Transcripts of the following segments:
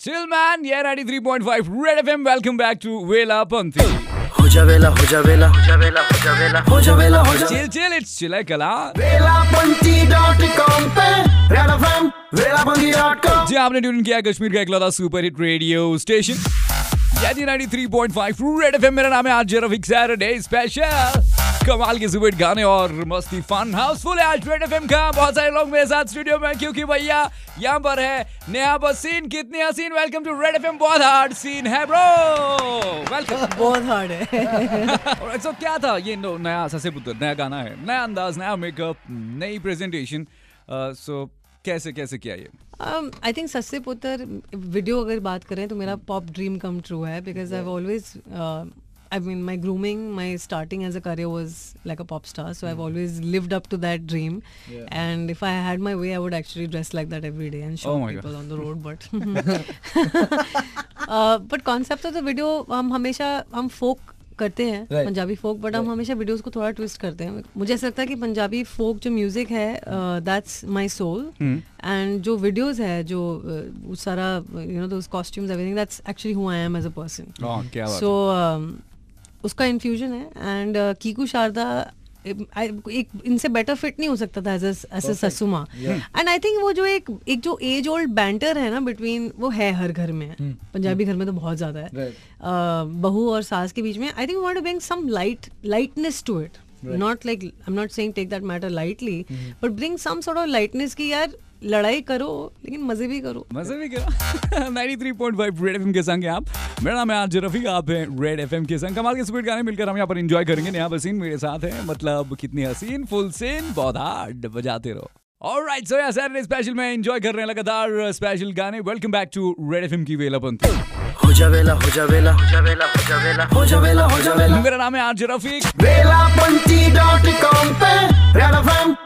Chill man, yeah, 93.5 Red FM. Welcome back to Vela Panthi. हो जा वेला हो जा वेला हो जा वेला हो जा वेला हो जा वेला हो जा Chill, chill, Chile Kala. Velapanthi dot com पे Red FM Velapanthi dot com जी आपने ट्यून किया कश्मीर का इकलौता सुपर हिट रेडियो स्टेशन या जी 93.5 रेड एफएम मेरा नाम है आज रफिक सैटरडे स्पेशल कमाल के सुपर गाने और मस्ती फन हाउसफुल है। आज रेड एफएम का बहुत सारे लोग मेरे साथ स्टूडियो में क्योंकि भैया यहाँ पर है नया बसीन कितनी हसीन वेलकम टू रेड एफएम बहुत हार्ड सीन है ब्रो वेलकम बहुत हार्ड है। Alright, so क्या था? ये नया ससे पुत्र नया गाना है। नया अंदाज नया मेकअप नई प्रेजेंटेशन सो कैसे कैसे किया ये? आई थिंक सस्ते पुत्र वीडियो अगर बात करें तो मेरा पॉप ड्रीम कम ट्रू है because I always I mean, my grooming, my starting as a career was like a pop star. So I've always lived up to that dream. And if I had my way, I would actually dress like that every day and show Oh my God. people on the road. But uh, but concept of the video, हम हमेशा हम folk करते हैं Punjabi folk but हम हमेशा videos को थोड़ा twist करते हैं मुझे ऐसा लगता है कि पंजाबी फोक जो म्यूजिक है दैट्स माय सोल एंड जो वीडियोस है जो uh, वो सारा you know those costumes everything that's actually who I am as a person Oh, क्या बात सो उसका इन्फ्यूजन है एंड कीकू शारदा एक इनसे बेटर फिट नहीं हो सकता था एज एज ससुमा एंड आई थिंक वो जो एक एक जो एज ओल्ड बैंटर है ना बिटवीन वो है हर घर में. पंजाबी घर में तो बहुत ज़्यादा है. Uh, बहू और सास के बीच में I think want to bring some light lightness to it not like I am not saying take that matter lightly but bring some sort of lightness की यार लड़ाई करो, लेकिन मज़े भी करो। मज़े भी करा। 93.5 रेड एफएम के संग आप। मेरा नाम है आज रफी आप हैं रेड एफएम के संग। कमाल के स्पीड गाने मिलकर हम यहाँ पर एंजॉय करेंगे। नया बसीन मेरे साथ है। मतलब कितनी हसीन फुल सीन बहुत हार्ड बजाते रहो। ऑलराइट सो यार सैटरडे स्पेशल में एंजॉय कर रहे हैं लगातार स्पेशल गाने। Welcome back to red FM की वेलापंथी हो जा वेला हो जा वेला हो जा वेला हो जा वेला हो जा वेला हो जा वेला मेरा नाम है आज रफीक पे रेड एफएम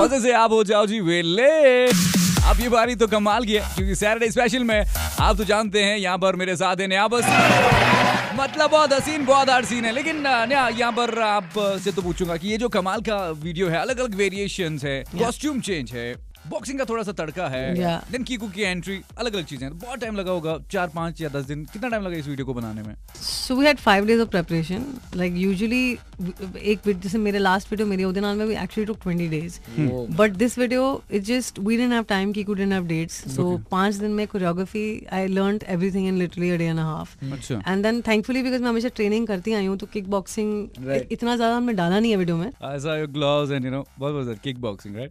मज़े से आप हो जाओ जी वेले। अब ये बारी तो कमाल की है क्योंकि सैटरडे स्पेशल में आप तो जानते हैं यहाँ पर मेरे साथ है नया बस। मतलब बहुत हसीन बहुत हार्ड सीन है लेकिन यहाँ पर आप से तो पूछूँगा कि ये जो कमाल का वीडियो है अलग अलग वेरिएशंस है कॉस्ट्यूम चेंज है। बॉक्सिंग का थोड़ा सा तड़का है। देन कीकू की एंट्री अलग अलग चीज़ें तो बहुत टाइम लगा होगा चार पाँच या दस दिन। कितना टाइम लगा इस वीडियो को बनाने में? So we had five days of preparation like usually एक जैसे मेरे लास्ट वीडियो मेरी उदय नाल में we actually took 20 days but this video it just we didn't have time Kiku didn't have dates so पाँच दिन में choreography I learned everything in literally a day and a half and then thankfully because मैं हमेशा training करती आई हूँ तो kick boxing इतना ज़्यादा हमने डाला नहीं है वीडियो में। As I gloves and you know what was that kick boxing right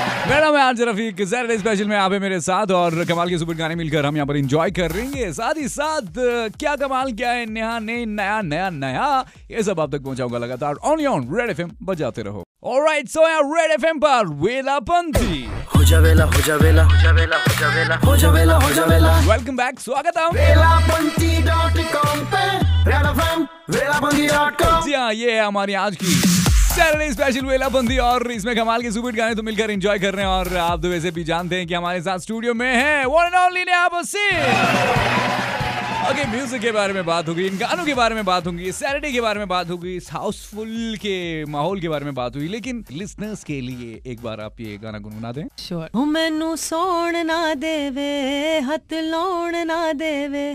मेरा है आज रफीक सैटरडे स्पेशल में आप मेरे साथ और कमाल के सुपर गाने मिलकर हम यहाँ पर इंजॉय कर रहेंगे साथ ही साथ क्या कमाल क्या है? नया नई नया नया नया। ये सब आप तक पहुंचाऊँगा लगातार। ऑनली ऑन रेड एफएम बजाते रहो। ऑलराइट सो यार रेड एफएम पर हो जा वेला हो जा वेला हो जा वेला हो जा वेला हो जा वेला हो जा वेला वेलकम बैक स्वागत है वेलापंथी पे रेड एफएम वेलापंथी जी हाँ ये है हमारी आज की सैटरडे स्पेशल वेलाबंदी और इसमें कमाल के सुपीट गाने तो मिलकर एंजॉय कर रहे हैं और आप तो वैसे भी जानते हैं कि हमारे साथ स्टूडियो में है वन एंड ओनली ने आप ओके म्यूजिक के बारे में बात होगी इन गानों के बारे में बात होगी सैटरडे के बारे में बात होगी इस हाउसफुल के माहौल के बारे में बात हुई लेकिन लिसनर्स के लिए एक बार आप ये गाना गुनगुना दें Sure. ਉਹ ਮੈਨੂੰ ਸੌਣ ਨਾ ਦੇਵੇ ਹੱਥ ਲਾਉਣ ਨਾ ਦੇਵੇ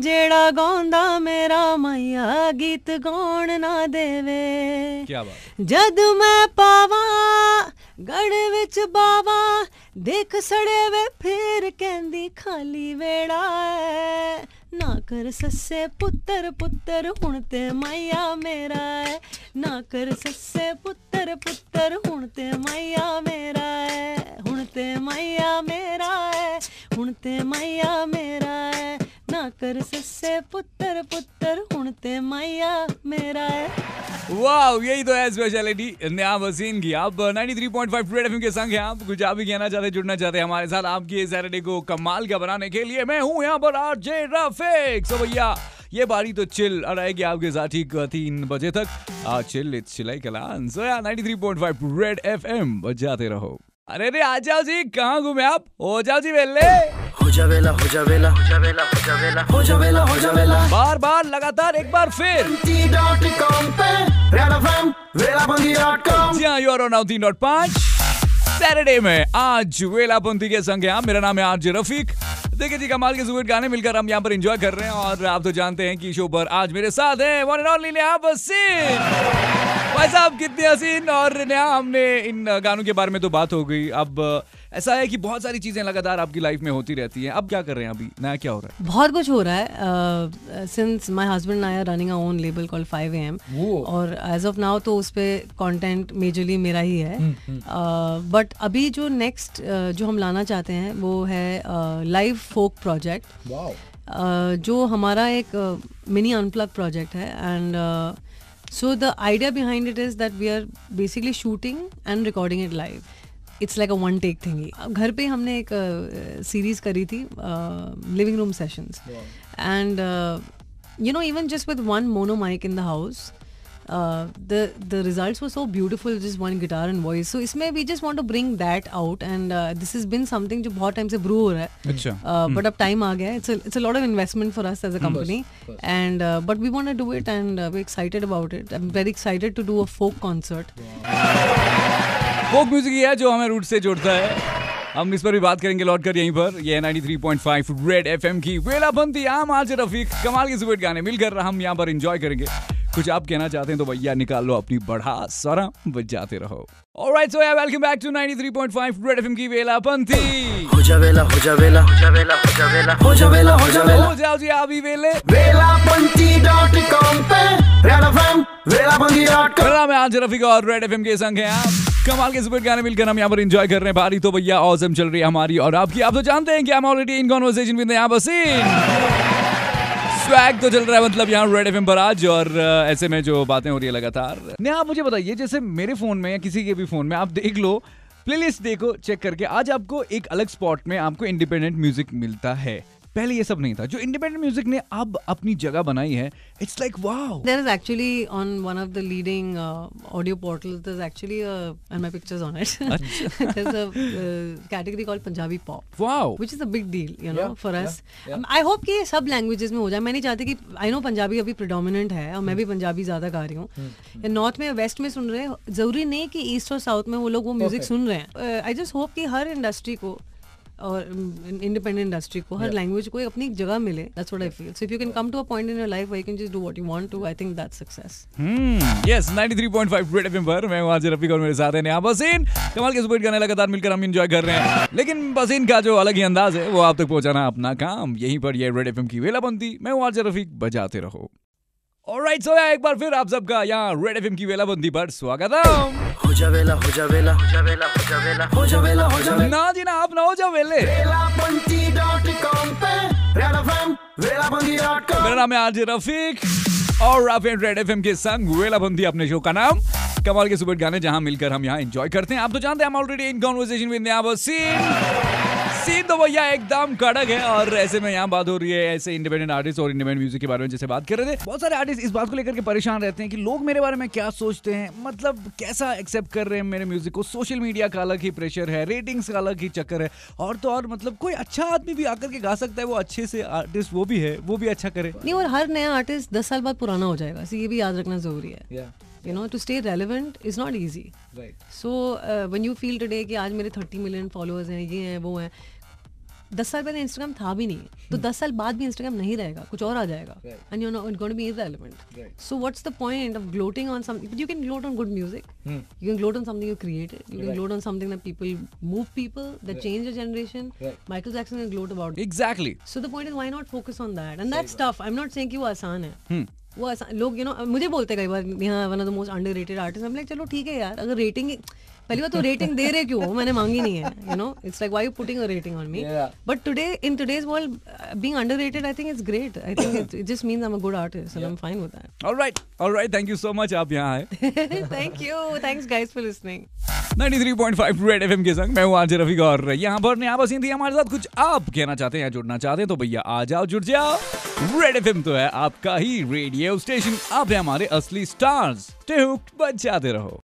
ਜਿਹੜਾ ਗਾਉਂਦਾ ਮੇਰਾ ਮਾਇਆ ਗੀਤ ਗਾਉਣ ਨਾ ਦੇਵੇ क्या बात ਜਦ ਮੈਂ ਪਾਵਾਂ ਗੜ ਵਿੱਚ ਬਾਵਾ ਦੇਖ ਸੜੇ ਵੇ ਫੇਰ ਕਹਿੰਦੀ ਖਾਲੀ ਵੇੜਾ ਐ ਨਾ ਕਰ ਸੱਸੇ ਪੁੱਤਰ ਪੁੱਤਰ ਹੁਣ ਤੇ ਮਾਇਆ ਮੇਰਾ ਐ। ਨਾ ਕਰ ਸੱਸੇ ਪੁੱਤਰ ਪੁੱਤਰ ਹੁਣ ਤੇ ਮਾਇਆ ਮੇਰਾ ਐ। ਹੁਣ ਤੇ ਮਾਇਆ ਮੇਰਾ ਐ, ਹੁਣ ਤੇ ਮਾਇਆ ਮੇਰਾ ਐ। कर सस्से पुत्तर पुत्तर हुण ते माया मेरा है। वाओ, यही तो है स्पेशलिटी नया वसीन की आप 93.5 रेड एफएम के संग हैं। आप कुछ आप भी कहना चाहते, जुड़ना चाहते हैं हमारे साथ, आपकी सैटरडे को कमाल का बनाने के लिए मैं हूँ यहाँ पर आरजे रफीक सो भैया, ये बारी तो चिल रहेगी आपके साथ ठीक तीन बजे तक। आज चिल इट्स चिलाई कलान सो या 93.5 रेड एफएम बजाते रहो। अरे रे, आ जाओ जी, कहाँ घूमे आप? हो जाओ जी वेले हो जा वेला हो जा वेला हो जा वेला हो जा वेला हो जा वेला हो जा वेला बार बार लगातार एक बार फिर। जी हाँ यू आर ऑन तीन डॉट पाँच सैटरडे में आज वेलापंथी के संग हैं आप। मेरा नाम है आरजे रफीक। देखिए जी कमाल के सुबह गाने मिलकर हम यहाँ पर एंजॉय कर रहे हैं और आप तो जानते हैं कि शो पर आज मेरे साथ हैं वन एंड ओनली नेहा बसीन भाई साहब कितने हसीन और नया हमने इन गानों के बारे में तो बात हो गई। अब ऐसा है कि बहुत सारी चीज़ें लगातार आपकी लाइफ में होती रहती हैं। अब क्या कर रहे हैं अभी? नया क्या हो रहा है? बहुत कुछ हो रहा है। Since my husband I are running a own label call 5 M और एज ऑफ़ नाउ तो उस पे कंटेंट मेजरली मेरा ही है। बट अभी जो नेक्स्ट जो हम लाना चाहते हैं वो है लाइव फोक प्रोजेक्ट जो हमारा एक मिनी अनप्लग प्रोजेक्ट है। And so the idea behind it is that we are basically shooting and recording it live it's like a one take thing घर पे हमने एक सीरीज़ करी थी living room sessions and you know even just with one mono mic in the house the result वो so beautiful जिस one guitar and voice so इसमें we just want to bring that out and this is been something जो बहुत time से brew हो रहा है। अच्छा। बट अब टाइम आ गया it's lot of investment for us as a company and but we want do it and we excited about it I am very excited to do a folk concert folk music है जो हमें root से जुड़ता है। हम इस पर भी बात करेंगे लौट कर यहीं पर। ये 93.5 रेड एफएम की वेला बंदी आम आज रफीक कमाल के सुबह गाने मिलकर हम यहाँ पर एंजॉय करेंगे। कुछ आप कहना चाहते हैं तो भैया निकाल लो अपनी बढ़ा सरा बजाते रहो। Alright, so yeah, welcome back to 93.5 Red FM की वेलापंथी हो जा वेला हो जा वेला हो जा वेला हो जा वेला हो जा वेला हो जा वेला। हो जाओ जी अभी वेले। कॉम पे रेड एफएम वेलाबंदी डॉट कॉम मेरा नाम है आज रफीक और रेड एफएम के संग हैं आप। कमाल के सुपर गाने मिलकर हम यहाँ पर एंजॉय कर रहे हैं। बारी तो भैया औसम चल रही है हमारी और आपकी। आप तो जानते हैं कि हम ऑलरेडी इन कॉन्वर्सेशन विद यहाँ बसीन स्वैग तो चल रहा है मतलब यहाँ रेड एफएम पर आज और ऐसे में जो बातें हो रही है लगातार। नहीं, आप मुझे बताइए, जैसे मेरे फ़ोन में या किसी के भी फ़ोन में आप देख लो, प्लेलिस्ट देखो, चेक करके, आज आपको एक अलग स्पॉट में आपको इंडिपेंडेंट म्यूज़िक मिलता है। पहले ये सब नहीं था। जो इंडिपेंडेंट म्यूज़िक ने अब अपनी जगह बनाई है it's like wow there is actually on one of the leading audio portals there is actually and my pictures on it there is a category called Punjabi pop wow which is a big deal you know for us I hope कि ये सब languages में हो जाए। मैं नहीं चाहती कि आई नो पंजाबी अभी प्रेडोमिनेंट है और मैं भी hmm. पंजाबी ज़्यादा गा रही हूँ। North hmm, hmm. में वेस्ट में सुन रहे हैं। ज़रूरी नहीं कि ईस्ट और साउथ में वो लोग वो म्यूज़िक सुन रहे हैं। आई जस्ट होप कि हर इंडस्ट्री को और इंडिपेंडेंट इंडस्ट्री को हर लैंग्वेज को अपनी एक जगह मिले that's what I feel so if you can come to a point in your life you can just do what you want to I think that's success yes 93.5 red FM पर मैं हूँ आज रफीक और मेरे साथ है बसीन कमाल के सुपर गाने लगातार मिलकर हम एंजॉय कर रहे हैं। लेकिन बसीन का जो अलग ही अंदाज है वो आप तक पहुंचाना अपना काम यहीं पर ये रेड एफएम की वेला बनती मैं हूँ आज रफीक बजाते रहो। ऑलराइट सो एक बार फिर आप सबका यहाँ रेड एफएम की वेला बंदी पर स्वागतम। हो जा वेला हो जा वेला हो जा वेला हो जा वेला हो जा वेला हो जा ना जी ना आप ना हो जा वेले मेरा नाम है आज रफीक और आप रेड एफएम के संग वेला बंदी अपने शो का नाम कमाल के सुपर गाने जहाँ मिलकर हम यहाँ एंजॉय करते हैं। आप तो जानते हैं हम already in conversation with Sean तो भैया एकदम कड़क है और ऐसे में यहाँ बात हो रही है ऐसे इंडिपेंडेंट आर्टिस्ट और इंडिपेंडेंट म्यूज़िक के बारे में जैसे बात कर रहे थे। बहुत सारे आर्टिस्ट इस बात को लेकर के परेशान रहते हैं कि लोग मेरे बारे में क्या सोचते हैं मतलब कैसा एक्सेप्ट कर रहे हैं मेरे म्यूज़िक को। सोशल मीडिया का अलग ही प्रेशर है रेटिंग्स का अलग ही चक्कर है और तो और मतलब कोई अच्छा आदमी भी आकर के गा सकता है वो अच्छे से आर्टिस्ट वो भी है वो भी अच्छा करे। नहीं और हर नया आर्टिस्ट दस साल बाद पुराना हो जाएगा ये भी याद रखना ज़रूरी है। You know to stay relevant is not easy so when you feel today कि आज मेरे थर्टी मिलियन फॉलोअर्स हैं ये हैं वो हैं दस साल पहले इंस्टाग्राम था भी नहीं तो दस साल बाद भी इंस्टाग्राम नहीं रहेगा कुछ और आ जाएगा and you know it going be irrelevant so what's the point of gloating on something but you can gloat on good music you can gloat on something you created you can gloat on something that people move people that change a generation michael jackson can gloat about exactly so the point is why not focus on that and that's tough i'm not saying कि वो आसान है वो आसान लोग you know मुझे बोलते हैं कई बार यहाँ one of the most underrated artist हम लाइक चलो ठीक है यार अगर रेटिंग पहली बार तो रेटिंग दे रहे क्यों? हो मैंने मांगी नहीं है you know it's like why you putting a rating on me but today in today's world being underrated I think it's great I think it just means I am a good artist and I am fine with that alright alright thank you so much आप यहाँ आए. Thank you thanks guys for listening 93.5 red FM के संग मैं हूँ आज रफीक और यहाँ पर नया बसीन थी हमारे साथ कुछ आप कहना चाहते हैं जुड़ना चाहते हैं तो भैया आ जाओ, जुड़ जाओ। रेड एफएम तो है आपका ही रेडियो स्टेशन आप है हमारे असली स्टार्स स्टे बजाते रहो।